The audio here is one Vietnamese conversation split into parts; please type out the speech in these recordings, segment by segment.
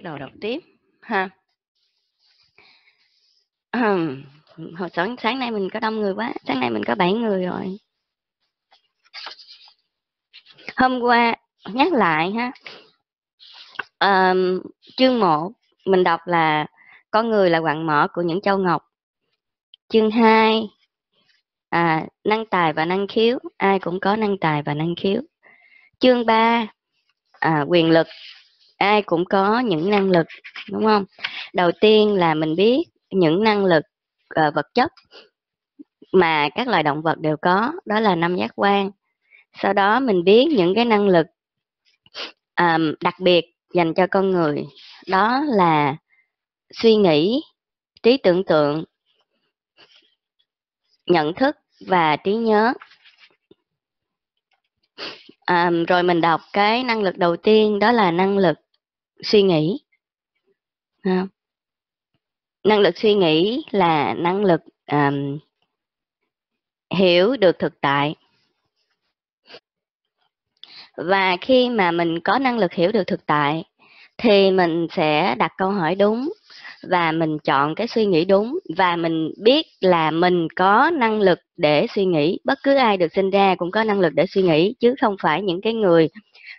bắt đầu đọc tiếp ha. Hồi sáng sáng nay mình có đông người quá sáng nay mình có 7 người rồi. Hôm qua nhắc lại ha. Ờm, chương một mình đọc là con người là quặng mỏ của những châu ngọc. Chương 2 à, năng tài và năng khiếu ai cũng có năng tài và năng khiếu. Chương 3 à, quyền lực ai cũng có những năng lực đúng không? Đầu tiên là mình biết những năng lực uh, vật chất mà các loài động vật đều có đó là năm giác quan. Sau đó mình biết những cái năng lực um, đặc biệt dành cho con người đó là suy nghĩ trí tưởng tượng nhận thức và trí nhớ. Um, rồi mình đọc cái năng lực đầu tiên đó là năng lực suy nghĩ. À, năng lực suy nghĩ là năng lực um, hiểu được thực tại. Và khi mà mình có năng lực hiểu được thực tại thì mình sẽ đặt câu hỏi đúng và mình chọn cái suy nghĩ đúng và mình biết là mình có năng lực để suy nghĩ. Bất cứ ai được sinh ra cũng có năng lực để suy nghĩ chứ không phải những cái người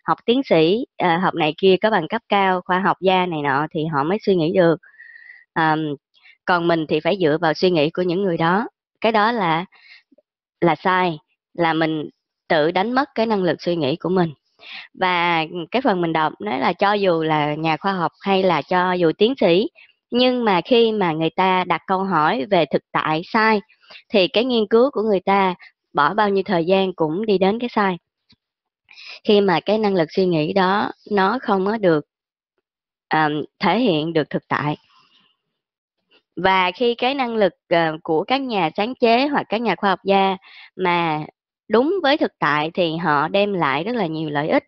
học tiến sĩ à, học này kia có bằng cấp cao khoa học gia này nọ thì họ mới suy nghĩ được. À, còn mình thì phải dựa vào suy nghĩ của những người đó. Cái đó là là sai là mình tự đánh mất cái năng lực suy nghĩ của mình. Và cái phần mình đọc nói là cho dù là nhà khoa học hay là cho dù tiến sĩ nhưng mà khi mà người ta đặt câu hỏi về thực tại sai thì cái nghiên cứu của người ta bỏ bao nhiêu thời gian cũng đi đến cái sai khi mà cái năng lực suy nghĩ đó nó không có được um, thể hiện được thực tại. Và khi cái năng lực uh, của các nhà sáng chế hoặc các nhà khoa học gia mà đúng với thực tại thì họ đem lại rất là nhiều lợi ích.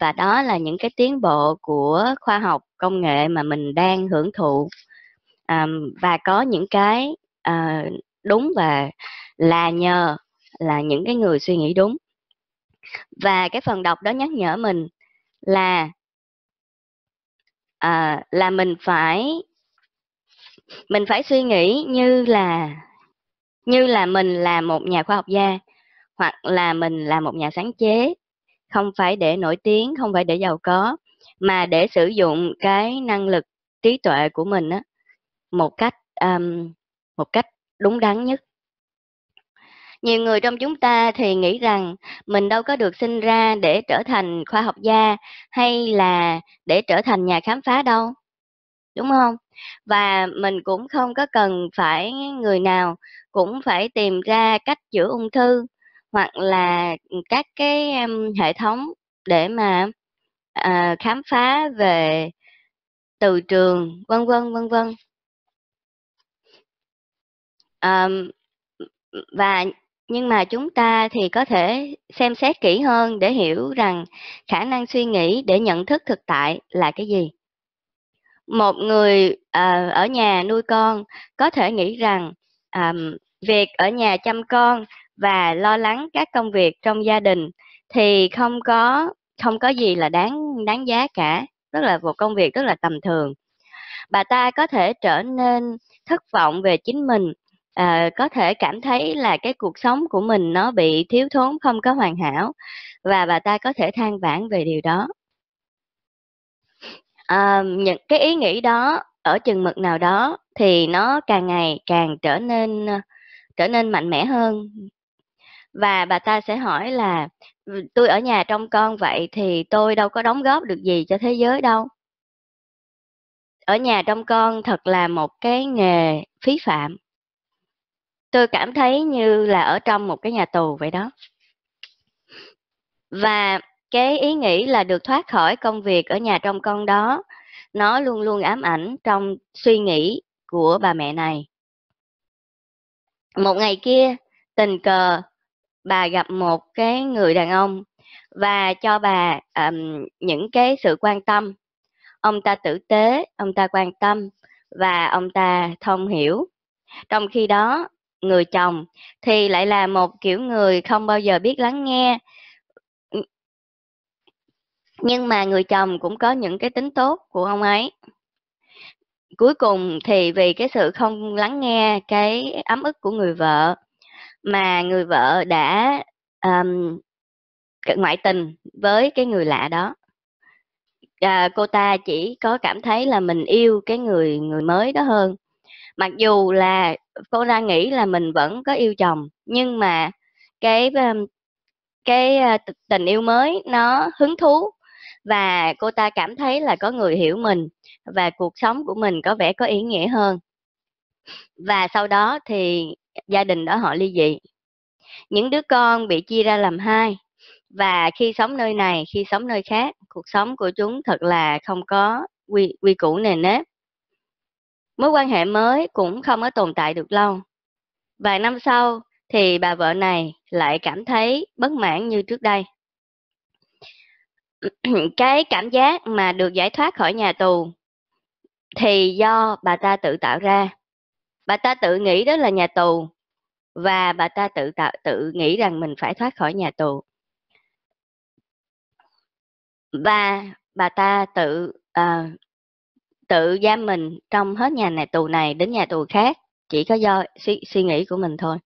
Và đó là những cái tiến bộ của khoa học công nghệ mà mình đang hưởng thụ. Um, và có những cái uh, đúng và là nhờ là những cái người suy nghĩ đúng và cái phần đọc đó nhắc nhở mình là à, là mình phải mình phải suy nghĩ như là như là mình là một nhà khoa học gia hoặc là mình là một nhà sáng chế. Không phải để nổi tiếng không phải để giàu có mà để sử dụng cái năng lực trí tuệ của mình á một cách um, một cách đúng đắn nhất nhiều người trong chúng ta thì nghĩ rằng mình đâu có được sinh ra để trở thành khoa học gia hay là để trở thành nhà khám phá đâu đúng không? Và mình cũng không có cần phải người nào cũng phải tìm ra cách chữa ung thư hoặc là các cái um, hệ thống để mà à, khám phá về từ trường vân vân vân vân. À, và nhưng mà chúng ta thì có thể xem xét kỹ hơn để hiểu rằng khả năng suy nghĩ để nhận thức thực tại là cái gì. Một người à, ở nhà nuôi con có thể nghĩ rằng à, việc ở nhà chăm con và lo lắng các công việc trong gia đình thì không có không có gì là đáng đáng giá cả rất là một công việc rất là tầm thường. Bà ta có thể trở nên thất vọng về chính mình à, có thể cảm thấy là cái cuộc sống của mình nó bị thiếu thốn không có hoàn hảo và bà ta có thể than vãn về điều đó. À, những cái ý nghĩ đó ở chừng mực nào đó thì nó càng ngày càng trở nên ờ, trở nên mạnh mẽ hơn. Và bà ta sẽ hỏi là ừ, tôi ở nhà trong con vậy thì tôi đâu có đóng góp được gì cho thế giới đâu. Ở nhà trong con thật là một cái nghề phí phạm tôi cảm thấy như là ở trong một cái nhà tù vậy đó. Và cái ý nghĩ là được thoát khỏi công việc ở nhà trong con đó nó luôn luôn ám ảnh trong suy nghĩ của bà mẹ này. Một ngày kia tình cờ bà gặp một cái người đàn ông và cho bà um, những cái sự quan tâm. Ông ta tử tế ông ta quan tâm và ông ta thông hiểu. Trong khi đó người chồng thì lại là một kiểu người không bao giờ biết lắng nghe. Nhưng mà người chồng cũng có những cái tính tốt của ông ấy. Cuối cùng thì vì cái sự không lắng nghe cái ấm ức của người vợ mà người vợ đã um, ngoại tình với cái người lạ đó. À, cô ta chỉ có cảm thấy là mình yêu cái người người mới đó hơn mặc dù là cô ta nghĩ là mình vẫn có yêu chồng, nhưng mà cái cái ờ, tình yêu mới nó hứng thú và cô ta cảm thấy là có người hiểu mình và cuộc sống của mình có vẻ có ý nghĩa hơn. Và sau đó thì gia đình đó họ ly dị. Những đứa con bị chia ra làm hai và khi sống nơi này, khi sống nơi khác, cuộc sống của chúng thật là không có quy quy củ nề nếp mối quan hệ mới cũng không có tồn tại được lâu. Vài năm sau thì bà vợ này lại cảm thấy bất mãn như trước đây. Cái cảm giác mà được giải thoát khỏi nhà tù thì do bà ta tự tạo ra. Bà ta tự nghĩ đó là nhà tù và bà ta tự tạo tự nghĩ rằng mình phải thoát khỏi nhà tù. Và bà ta tự uh, tự giam mình trong hết nhà này tù này đến nhà tù khác chỉ có do suy, suy nghĩ của mình thôi.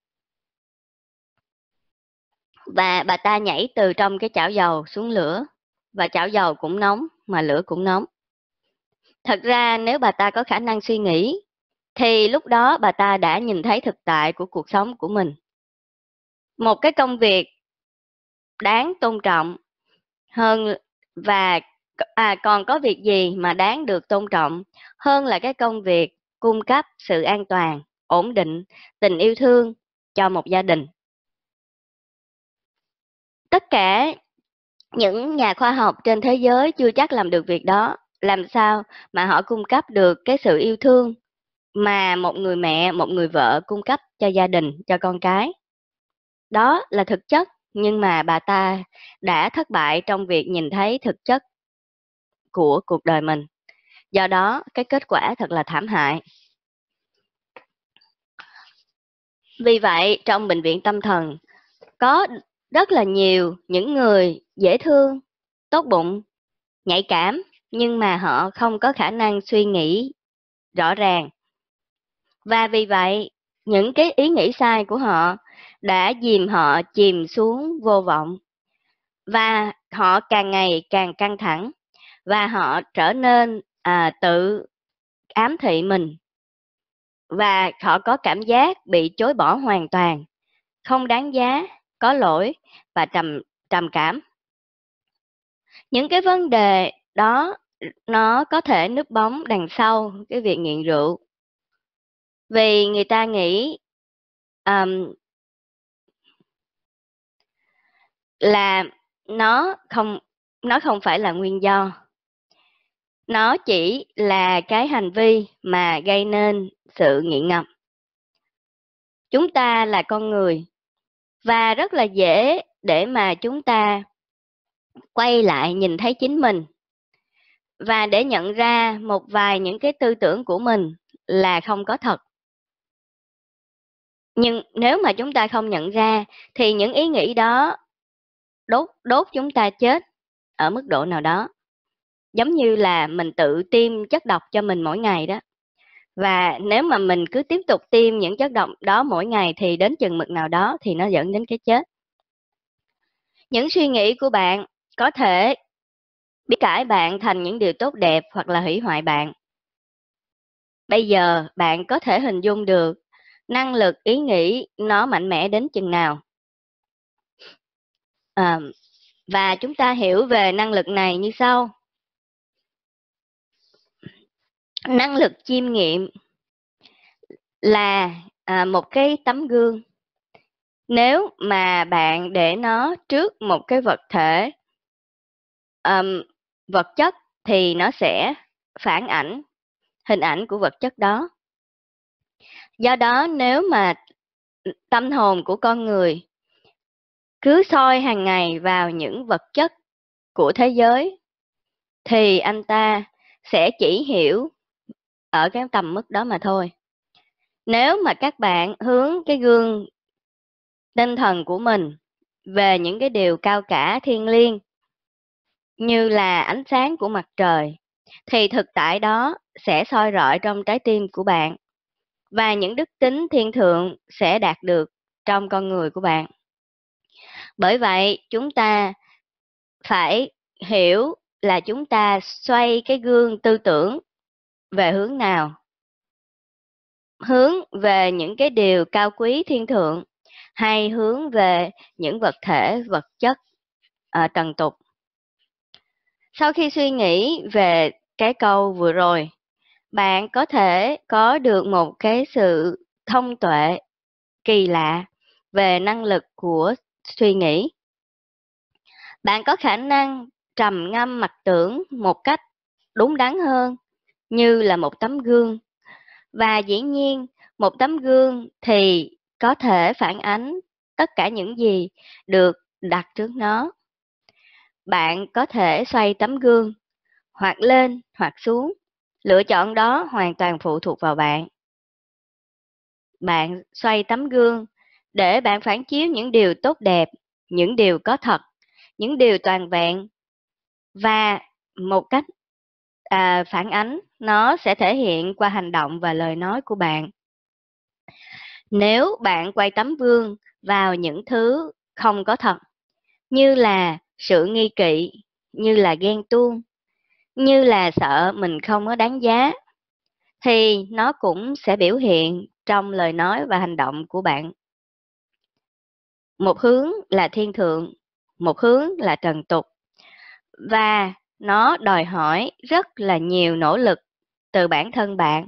Và bà ta nhảy từ trong cái chảo dầu xuống lửa và chảo dầu cũng nóng mà lửa cũng nóng. Thật ra nếu bà ta có khả năng suy nghĩ thì lúc đó bà ta đã nhìn thấy thực tại của cuộc sống của mình. Một cái công việc đáng tôn trọng hơn và à còn có việc gì mà đáng được tôn trọng hơn là cái công việc cung cấp sự an toàn, ổn định, tình yêu thương cho một gia đình? Tất cả những nhà khoa học trên thế giới chưa chắc làm được việc đó. Làm sao mà họ cung cấp được cái sự yêu thương mà một người mẹ, một người vợ cung cấp cho gia đình, cho con cái? Đó là thực chất, nhưng mà bà ta đã thất bại trong việc nhìn thấy thực chất của cuộc đời mình. Do đó, cái kết quả thật là thảm hại. Vì vậy, trong bệnh viện tâm thần, có rất là nhiều những người dễ thương, tốt bụng, nhạy cảm, nhưng mà họ không có khả năng suy nghĩ rõ ràng. Và vì vậy, những cái ý nghĩ sai của họ đã dìm họ chìm xuống vô vọng. Và họ càng ngày càng căng thẳng và họ trở nên à, tự ám thị mình. Và họ có cảm giác bị chối bỏ hoàn toàn không đáng giá có lỗi và trầm trầm cảm. Những cái vấn đề đó nó có thể núp bóng đằng sau cái việc nghiện rượu. Vì người ta nghĩ um, là nó không nó không phải là nguyên do nó chỉ là cái hành vi mà gây nên sự nghiện ngập chúng ta là con người, và rất là dễ để mà chúng ta quay lại nhìn thấy chính mình. Và để nhận ra một vài những cái tư tưởng của mình là không có thật. Nhưng nếu mà chúng ta không nhận ra, thì những ý nghĩ đó đốt đốt chúng ta chết ở mức độ nào đó giống như là mình tự tiêm chất độc cho mình mỗi ngày đó. Và nếu mà mình cứ tiếp tục tiêm những chất độc đó mỗi ngày thì đến chừng mực nào đó thì nó dẫn đến cái chết. Những suy nghĩ của bạn có thể biết cải bạn thành những điều tốt đẹp hoặc là hủy hoại bạn. Bây giờ bạn có thể hình dung được năng lực ý nghĩ nó mạnh mẽ đến chừng nào. À, và chúng ta hiểu về năng lực này như sau năng lực chiêm nghiệm là à, một cái tấm gương. Nếu mà bạn để nó trước một cái vật thể um, vật chất thì nó sẽ phản ảnh hình ảnh của vật chất đó. Do đó nếu mà tâm hồn của con người cứ soi hàng ngày vào những vật chất của thế giới thì anh ta sẽ chỉ hiểu ở cái tầm mức đó mà thôi nếu mà các bạn hướng cái gương tinh thần của mình về những cái điều cao cả thiêng liêng như là ánh sáng của mặt trời, thì thực tại đó sẽ soi rọi trong trái tim của bạn và những đức tính thiên thượng sẽ đạt được trong con người của bạn. Bởi vậy, chúng ta phải hiểu là chúng ta xoay cái gương tư tưởng về hướng nào. Hướng về những cái điều cao quý thiên thượng hay hướng về những vật thể, vật chất à, trần tục. Sau khi suy nghĩ về cái câu vừa rồi, bạn có thể có được một cái sự thông tuệ kỳ lạ về năng lực của suy nghĩ. Bạn có khả năng trầm ngâm mặt tưởng một cách đúng đắn hơn như là một tấm gương. Và dĩ nhiên, một tấm gương thì có thể phản ánh tất cả những gì được đặt trước nó. Bạn có thể xoay tấm gương hoặc lên hoặc xuống. Lựa chọn đó hoàn toàn phụ thuộc vào bạn. Bạn xoay tấm gương để bạn phản chiếu những điều tốt đẹp, những điều có thật, những điều toàn vẹn và một cách à, phản ánh nó sẽ thể hiện qua hành động và lời nói của bạn. Nếu bạn quay tấm gương vào những thứ không có thật, như là sự nghi kỵ, như là ghen tuông, như là sợ mình không có đáng giá, thì nó cũng sẽ biểu hiện trong lời nói và hành động của bạn. Một hướng là thiên thượng, một hướng là trần tục. Và nó đòi hỏi rất là nhiều nỗ lực từ bản thân bạn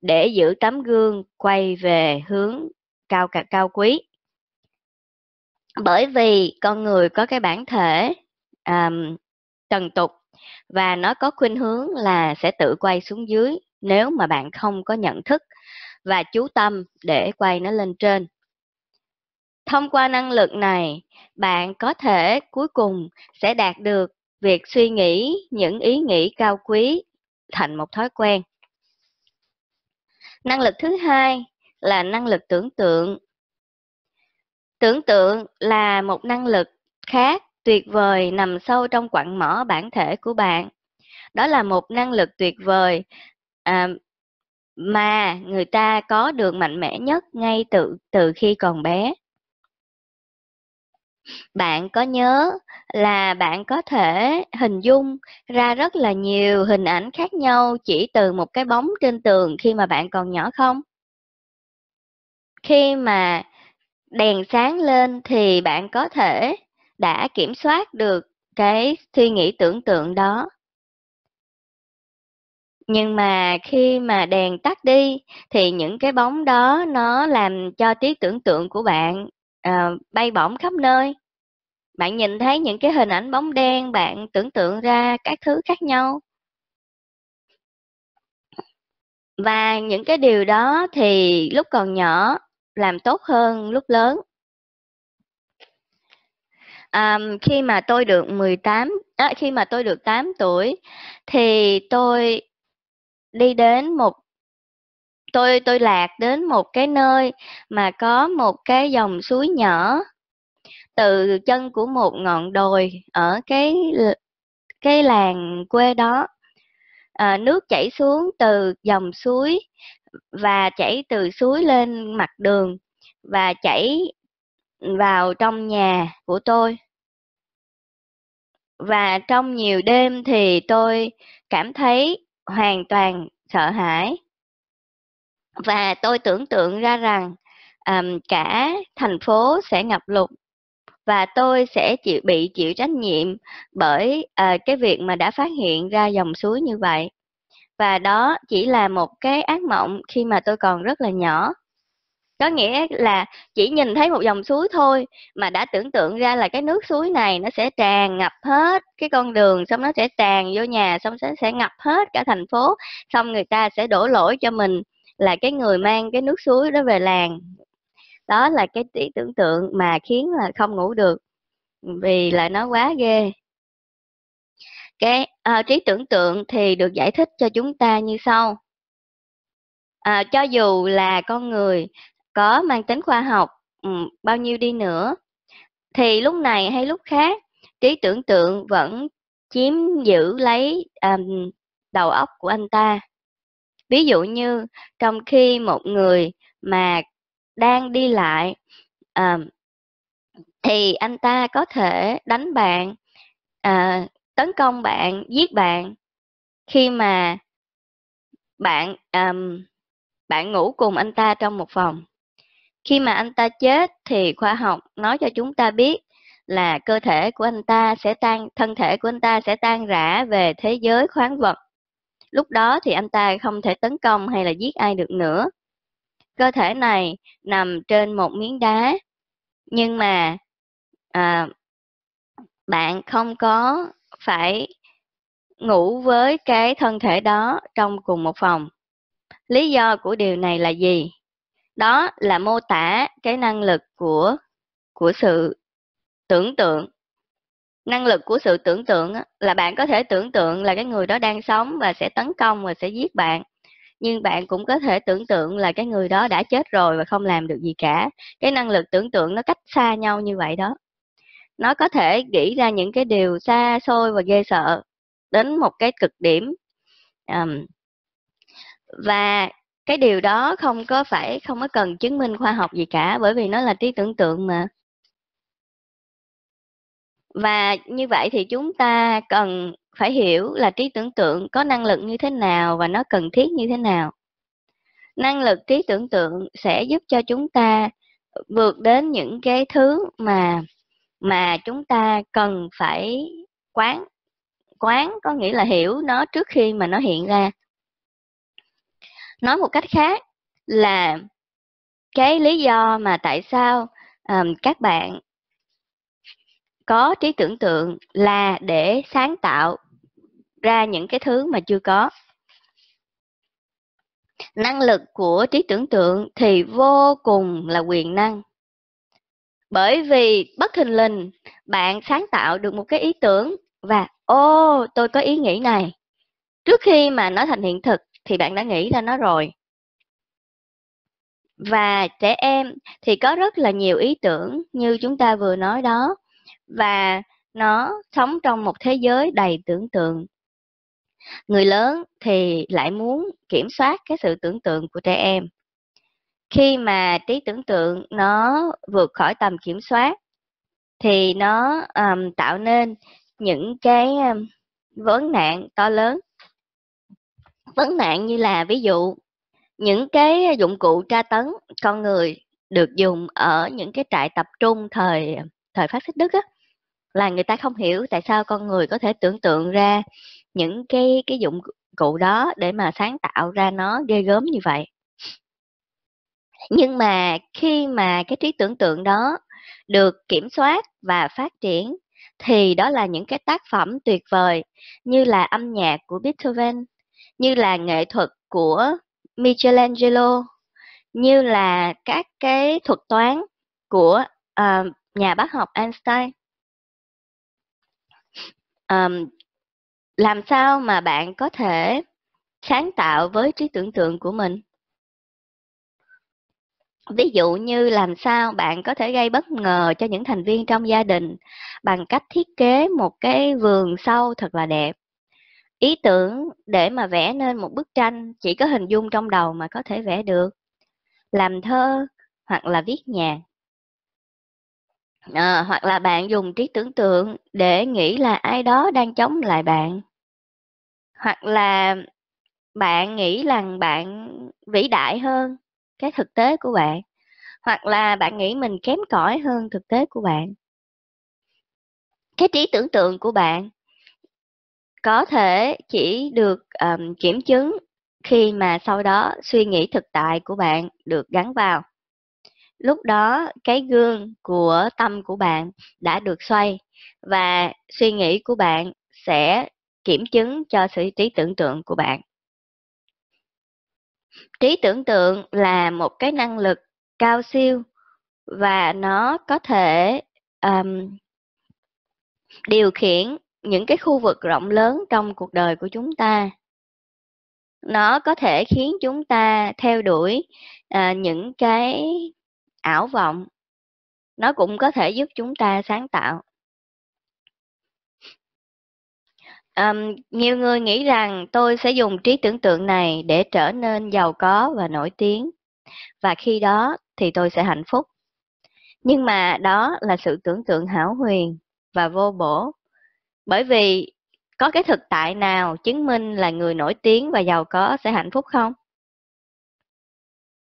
để giữ tấm gương quay về hướng cao cả cao quý. Bởi vì con người có cái bản thể um, trần tục và nó có khuynh hướng là sẽ tự quay xuống dưới nếu mà bạn không có nhận thức và chú tâm để quay nó lên trên. Thông qua năng lực này, bạn có thể cuối cùng sẽ đạt được việc suy nghĩ những ý nghĩ cao quý thành một thói quen. Năng lực thứ hai là năng lực tưởng tượng. Tưởng tượng là một năng lực khác tuyệt vời nằm sâu trong quặng mỏ bản thể của bạn. Đó là một năng lực tuyệt vời à, mà người ta có được mạnh mẽ nhất ngay từ từ khi còn bé. Bạn có nhớ là bạn có thể hình dung ra rất là nhiều hình ảnh khác nhau chỉ từ một cái bóng trên tường khi mà bạn còn nhỏ không? Khi mà đèn sáng lên thì bạn có thể đã kiểm soát được cái suy nghĩ tưởng tượng đó. Nhưng mà khi mà đèn tắt đi thì những cái bóng đó nó làm cho trí tưởng tượng của bạn uh, bay bổng khắp nơi. Bạn nhìn thấy những cái hình ảnh bóng đen, bạn tưởng tượng ra các thứ khác nhau. Và những cái điều đó thì lúc còn nhỏ làm tốt hơn lúc lớn. À, khi mà tôi được 18, à, khi mà tôi được 8 tuổi thì tôi đi đến một tôi tôi lạc đến một cái nơi mà có một cái dòng suối nhỏ từ chân của một ngọn đồi ở cái cái làng quê đó à, nước chảy xuống từ dòng suối và chảy từ suối lên mặt đường và chảy vào trong nhà của tôi. Và trong nhiều đêm thì tôi cảm thấy hoàn toàn sợ hãi. Và tôi tưởng tượng ra rằng um, cả thành phố sẽ ngập lụt và tôi sẽ chịu bị chịu trách nhiệm bởi à, cái việc mà đã phát hiện ra dòng suối như vậy. Và đó chỉ là một cái ác mộng khi mà tôi còn rất là nhỏ. Có nghĩa là chỉ nhìn thấy một dòng suối thôi mà đã tưởng tượng ra là cái nước suối này nó sẽ tràn ngập hết cái con đường xong nó sẽ tràn vô nhà xong sẽ sẽ ngập hết cả thành phố xong người ta sẽ đổ lỗi cho mình là cái người mang cái nước suối đó về làng đó là cái trí tưởng tượng mà khiến là không ngủ được vì là nó quá ghê cái à, trí tưởng tượng thì được giải thích cho chúng ta như sau à, cho dù là con người có mang tính khoa học um, bao nhiêu đi nữa thì lúc này hay lúc khác trí tưởng tượng vẫn chiếm giữ lấy um, đầu óc của anh ta. Ví dụ như trong khi một người mà đang đi lại à, thì anh ta có thể đánh bạn, à, tấn công bạn, giết bạn khi mà bạn um, bạn ngủ cùng anh ta trong một phòng. Khi mà anh ta chết thì khoa học nói cho chúng ta biết là cơ thể của anh ta sẽ tan, thân thể của anh ta sẽ tan rã về thế giới khoáng vật. Lúc đó thì anh ta không thể tấn công hay là giết ai được nữa. Cơ thể này nằm trên một miếng đá, nhưng mà à, bạn không có phải ngủ với cái thân thể đó trong cùng một phòng. Lý do của điều này là gì? Đó là mô tả cái năng lực của của sự tưởng tượng. Năng lực của sự tưởng tượng là bạn có thể tưởng tượng là cái người đó đang sống và sẽ tấn công và sẽ giết bạn. Nhưng bạn cũng có thể tưởng tượng là cái người đó đã chết rồi và không làm được gì cả. Cái năng lực tưởng tượng nó cách xa nhau như vậy đó. Nó có thể nghĩ ra những cái điều xa xôi và ghê sợ đến một cái cực điểm. Um, và cái điều đó không có phải không có cần chứng minh khoa học gì cả bởi vì nó là trí tưởng tượng mà và như vậy thì chúng ta cần phải hiểu là trí tưởng tượng có năng lực như thế nào và nó cần thiết như thế nào. Năng lực trí tưởng tượng sẽ giúp cho chúng ta vượt đến những cái thứ mà mà chúng ta cần phải quán. Quán có nghĩa là hiểu nó trước khi mà nó hiện ra. Nói một cách khác là cái lý do mà tại sao um, các bạn có trí tưởng tượng là để sáng tạo ra những cái thứ mà chưa có. Năng lực của trí tưởng tượng thì vô cùng là quyền năng. Bởi vì bất thình lình, bạn sáng tạo được một cái ý tưởng và, ô, tôi có ý nghĩ này. Trước khi mà nó thành hiện thực thì bạn đã nghĩ ra nó rồi. Và trẻ em thì có rất là nhiều ý tưởng như chúng ta vừa nói đó. Và nó sống trong một thế giới đầy tưởng tượng người lớn thì lại muốn kiểm soát cái sự tưởng tượng của trẻ em. Khi mà trí tưởng tượng nó vượt khỏi tầm kiểm soát thì nó um, tạo nên những cái um, vấn nạn to lớn. Vấn nạn như là ví dụ những cái dụng cụ tra tấn con người được dùng ở những cái trại tập trung thời thời phát xít Đức á là người ta không hiểu tại sao con người có thể tưởng tượng ra những cái cái dụng cụ đó để mà sáng tạo ra nó ghê gớm như vậy. Nhưng mà khi mà cái trí tưởng tượng đó được kiểm soát và phát triển thì đó là những cái tác phẩm tuyệt vời như là âm nhạc của Beethoven, như là nghệ thuật của Michelangelo, như là các cái thuật toán của uh, nhà bác học Einstein. Um, làm sao mà bạn có thể sáng tạo với trí tưởng tượng của mình? Ví dụ như làm sao bạn có thể gây bất ngờ cho những thành viên trong gia đình bằng cách thiết kế một cái vườn sâu thật là đẹp Ý tưởng để mà vẽ nên một bức tranh chỉ có hình dung trong đầu mà có thể vẽ được. Làm thơ hoặc là viết nhạc. À, hoặc là bạn dùng trí tưởng tượng để nghĩ là ai đó đang chống lại bạn. Hoặc là bạn nghĩ rằng bạn vĩ đại hơn cái thực tế của bạn. Hoặc là bạn nghĩ mình kém cỏi hơn thực tế của bạn. Cái trí tưởng tượng của bạn có thể chỉ được um, kiểm chứng khi mà sau đó suy nghĩ thực tại của bạn được gắn vào. Lúc đó cái gương của tâm của bạn đã được xoay và suy nghĩ của bạn sẽ kiểm chứng cho sự trí tưởng tượng của bạn. Trí tưởng tượng là một cái năng lực cao siêu và nó có thể um, điều khiển những cái khu vực rộng lớn trong cuộc đời của chúng ta. Nó có thể khiến chúng ta theo đuổi à, những cái ảo vọng. Nó cũng có thể giúp chúng ta sáng tạo. Um, nhiều người nghĩ rằng tôi sẽ dùng trí tưởng tượng này để trở nên giàu có và nổi tiếng và khi đó thì tôi sẽ hạnh phúc. Nhưng mà đó là sự tưởng tượng hão huyền và vô bổ bởi vì có cái thực tại nào chứng minh là người nổi tiếng và giàu có sẽ hạnh phúc không?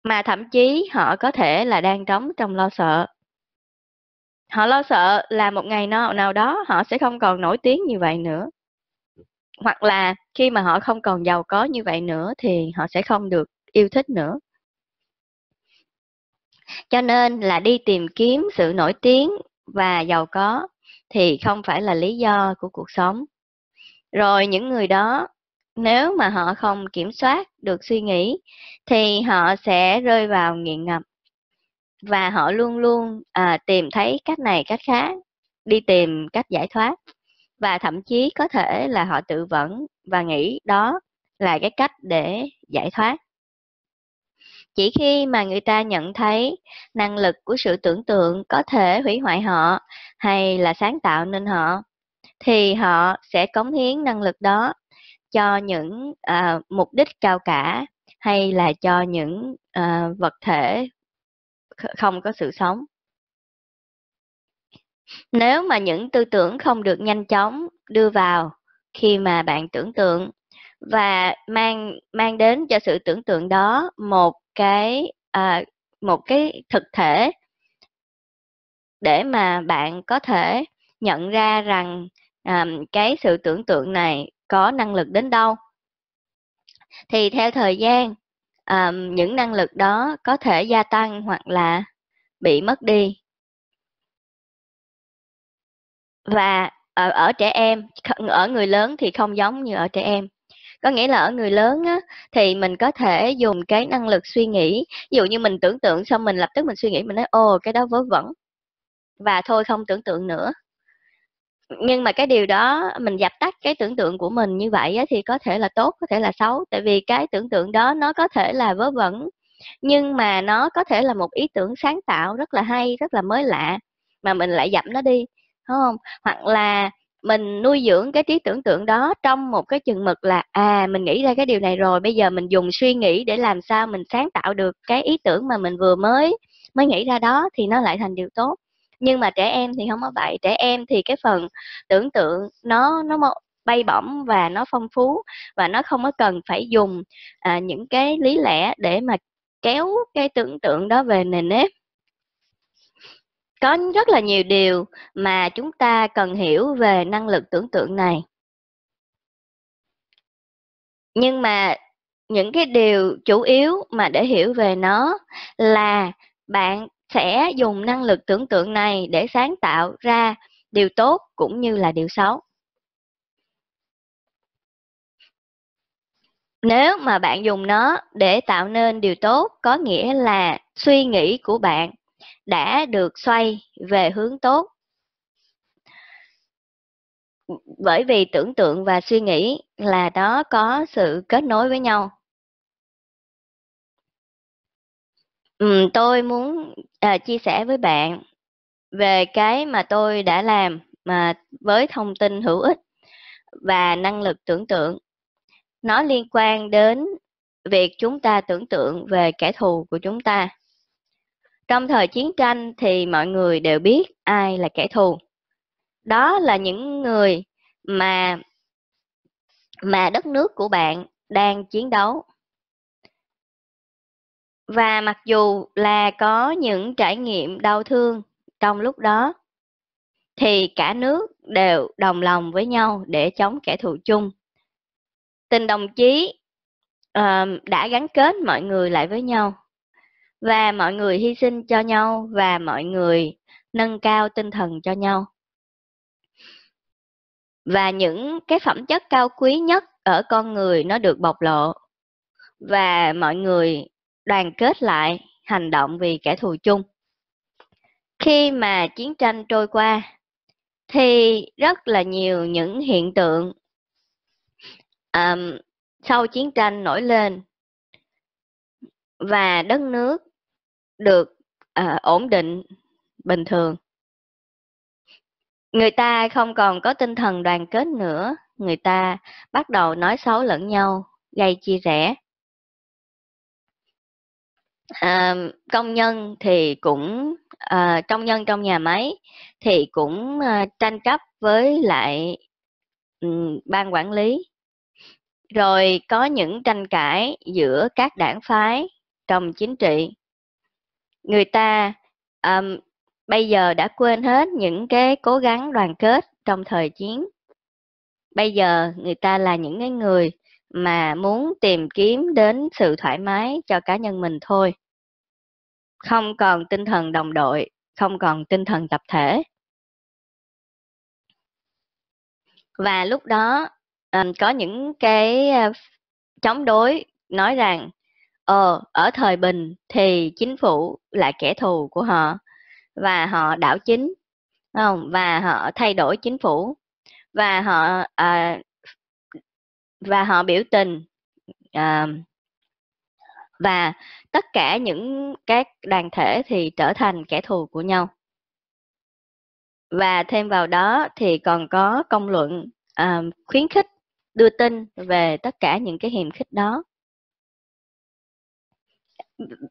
Mà thậm chí họ có thể là đang trống trong lo sợ. Họ lo sợ là một ngày nào nào đó họ sẽ không còn nổi tiếng như vậy nữa hoặc là khi mà họ không còn giàu có như vậy nữa thì họ sẽ không được yêu thích nữa. Cho nên là đi tìm kiếm sự nổi tiếng và giàu có thì không phải là lý do của cuộc sống. Rồi những người đó nếu mà họ không kiểm soát được suy nghĩ thì họ sẽ rơi vào nghiện ngập. Và họ luôn luôn à, tìm thấy cách này cách khác đi tìm cách giải thoát và thậm chí có thể là họ tự vẫn và nghĩ đó là cái cách để giải thoát. Chỉ khi mà người ta nhận thấy năng lực của sự tưởng tượng có thể hủy hoại họ hay là sáng tạo nên họ thì họ sẽ cống hiến năng lực đó cho những à, mục đích cao cả hay là cho những à, vật thể không có sự sống nếu mà những tư tưởng không được nhanh chóng đưa vào khi mà bạn tưởng tượng và mang mang đến cho sự tưởng tượng đó một cái à, một cái thực thể để mà bạn có thể nhận ra rằng à, cái sự tưởng tượng này có năng lực đến đâu. Thì theo thời gian à, những năng lực đó có thể gia tăng hoặc là bị mất đi và ở, ở trẻ em ở người lớn thì không giống như ở trẻ em. Có nghĩa là ở người lớn á, thì mình có thể dùng cái năng lực suy nghĩ. Ví dụ như mình tưởng tượng xong mình lập tức mình suy nghĩ mình nói ồ cái đó vớ vẩn. Và thôi không tưởng tượng nữa. Nhưng mà cái điều đó mình dập tắt cái tưởng tượng của mình như vậy á, thì có thể là tốt có thể là xấu. Tại vì cái tưởng tượng đó nó có thể là vớ vẩn nhưng mà nó có thể là một ý tưởng sáng tạo rất là hay rất là mới lạ mà mình lại dập nó đi đúng không? Hoặc là mình nuôi dưỡng cái trí tưởng tượng đó trong một cái chừng mực là à mình nghĩ ra cái điều này rồi bây giờ mình dùng suy nghĩ để làm sao mình sáng tạo được cái ý tưởng mà mình vừa mới mới nghĩ ra đó thì nó lại thành điều tốt. Nhưng mà trẻ em thì không có vậy. Trẻ em thì cái phần tưởng tượng nó nó bay bổng và nó phong phú và nó không có cần phải dùng à, những cái lý lẽ để mà kéo cái tưởng tượng đó về nền nếp có rất là nhiều điều mà chúng ta cần hiểu về năng lực tưởng tượng này. Nhưng mà những cái điều chủ yếu mà để hiểu về nó là bạn sẽ dùng năng lực tưởng tượng này để sáng tạo ra điều tốt cũng như là điều xấu. Nếu mà bạn dùng nó để tạo nên điều tốt, có nghĩa là suy nghĩ của bạn đã được xoay về hướng tốt. Bởi vì tưởng tượng và suy nghĩ là nó có sự kết nối với nhau. Ừ, tôi muốn à, chia sẻ với bạn về cái mà tôi đã làm mà với thông tin hữu ích và năng lực tưởng tượng. Nó liên quan đến việc chúng ta tưởng tượng về kẻ thù của chúng ta trong thời chiến tranh thì mọi người đều biết ai là kẻ thù. Đó là những người mà mà đất nước của bạn đang chiến đấu. Và mặc dù là có những trải nghiệm đau thương trong lúc đó, thì cả nước đều đồng lòng với nhau để chống kẻ thù chung. Tình đồng chí uh, đã gắn kết mọi người lại với nhau và mọi người hy sinh cho nhau và mọi người nâng cao tinh thần cho nhau. Và những cái phẩm chất cao quý nhất ở con người nó được bộc lộ và mọi người đoàn kết lại hành động vì kẻ thù chung. Khi mà chiến tranh trôi qua thì rất là nhiều những hiện tượng um, sau chiến tranh nổi lên và đất nước được à, ổn định bình thường. Người ta không còn có tinh thần đoàn kết nữa. Người ta bắt đầu nói xấu lẫn nhau, gây chia rẽ. À, công nhân thì cũng à, công nhân trong nhà máy thì cũng à, tranh chấp với lại um, ban quản lý. Rồi có những tranh cãi giữa các đảng phái trong chính trị người ta um, bây giờ đã quên hết những cái cố gắng đoàn kết trong thời chiến. Bây giờ người ta là những cái người mà muốn tìm kiếm đến sự thoải mái cho cá nhân mình thôi. Không còn tinh thần đồng đội không còn tinh thần tập thể. Và lúc đó um, có những cái uh, chống đối nói rằng ờ ở thời bình thì chính phủ là kẻ thù của họ và họ đảo chính không? Và họ thay đổi chính phủ và họ à, và họ biểu tình à, và tất cả những các đoàn thể thì trở thành kẻ thù của nhau. Và thêm vào đó thì còn có công luận à, khuyến khích đưa tin về tất cả những cái hiềm khích đó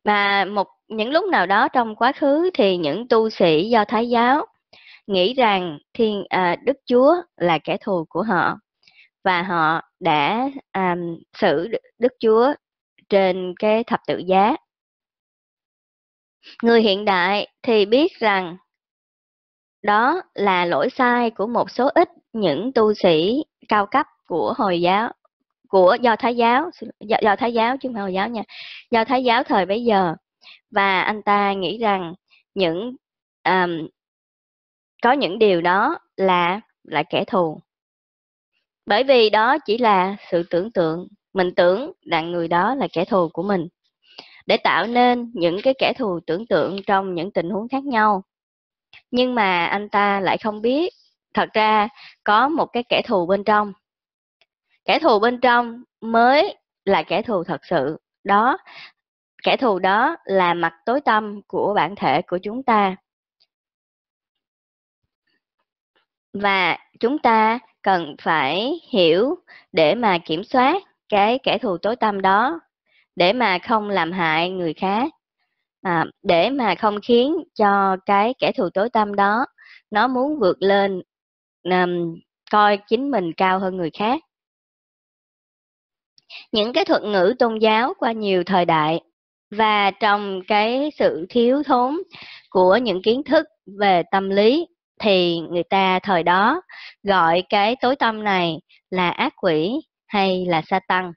và một những lúc nào đó trong quá khứ thì những tu sĩ do thái giáo nghĩ rằng thiên à, đức chúa là kẻ thù của họ và họ đã à, xử đức chúa trên cái thập tự giá. Người hiện đại thì biết rằng đó là lỗi sai của một số ít những tu sĩ cao cấp của hồi giáo của do thái giáo. Do, do thái giáo chứ không phải hồi giáo nha. Do thái giáo thời bấy giờ. Và anh ta nghĩ rằng những um, có những điều đó là là kẻ thù. Bởi vì đó chỉ là sự tưởng tượng. Mình tưởng rằng người đó là kẻ thù của mình. Để tạo nên những cái kẻ thù tưởng tượng trong những tình huống khác nhau. Nhưng mà anh ta lại không biết thật ra có một cái kẻ thù bên trong kẻ thù bên trong mới là kẻ thù thật sự. Đó kẻ thù đó là mặt tối tâm của bản thể của chúng ta. Và chúng ta cần phải hiểu để mà kiểm soát cái kẻ thù tối tâm đó để mà không làm hại người khác à, để mà không khiến cho cái kẻ thù tối tâm đó nó muốn vượt lên um, coi chính mình cao hơn người khác những cái thuật ngữ tôn giáo qua nhiều thời đại. Và trong cái sự thiếu thốn của những kiến thức về tâm lý thì người ta thời đó gọi cái tối tâm này là ác quỷ hay là sa tăng.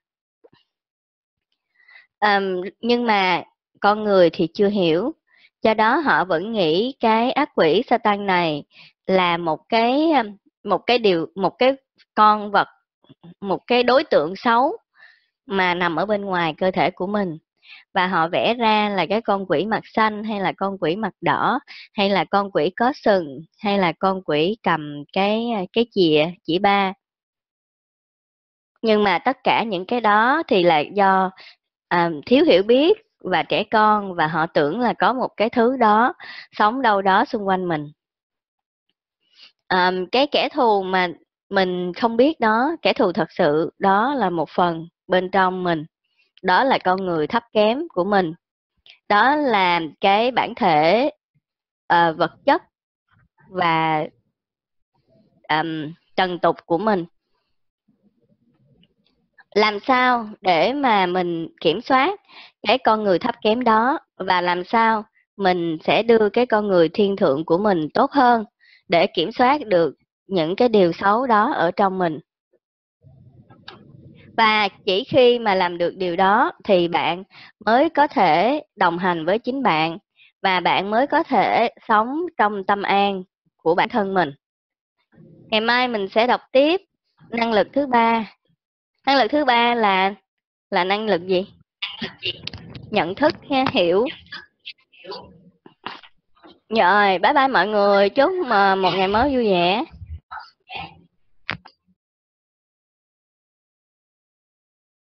Um, nhưng mà con người thì chưa hiểu do đó họ vẫn nghĩ cái ác quỷ sa tăng này là một cái một cái điều một cái con vật một cái đối tượng xấu mà nằm ở bên ngoài cơ thể của mình. Và họ vẽ ra là cái con quỷ mặt xanh hay là con quỷ mặt đỏ hay là con quỷ có sừng hay là con quỷ cầm cái cái chìa chỉ ba. Nhưng mà tất cả những cái đó thì là do à, thiếu hiểu biết và trẻ con và họ tưởng là có một cái thứ đó sống đâu đó xung quanh mình. À, cái kẻ thù mà mình không biết đó kẻ thù thật sự đó là một phần bên trong mình. Đó là con người thấp kém của mình. Đó là cái bản thể uh, vật chất và um, trần tục của mình. Làm sao để mà mình kiểm soát cái con người thấp kém đó và làm sao mình sẽ đưa cái con người thiên thượng của mình tốt hơn để kiểm soát được những cái điều xấu đó ở trong mình? Và chỉ khi mà làm được điều đó thì bạn mới có thể đồng hành với chính bạn và bạn mới có thể sống trong tâm an của bản thân mình. Ngày mai mình sẽ đọc tiếp năng lực thứ ba. Năng lực thứ ba là là năng lực gì? Nhận thức ha, hiểu. Rồi, bye bye mọi người. Chúc mà một ngày mới vui vẻ.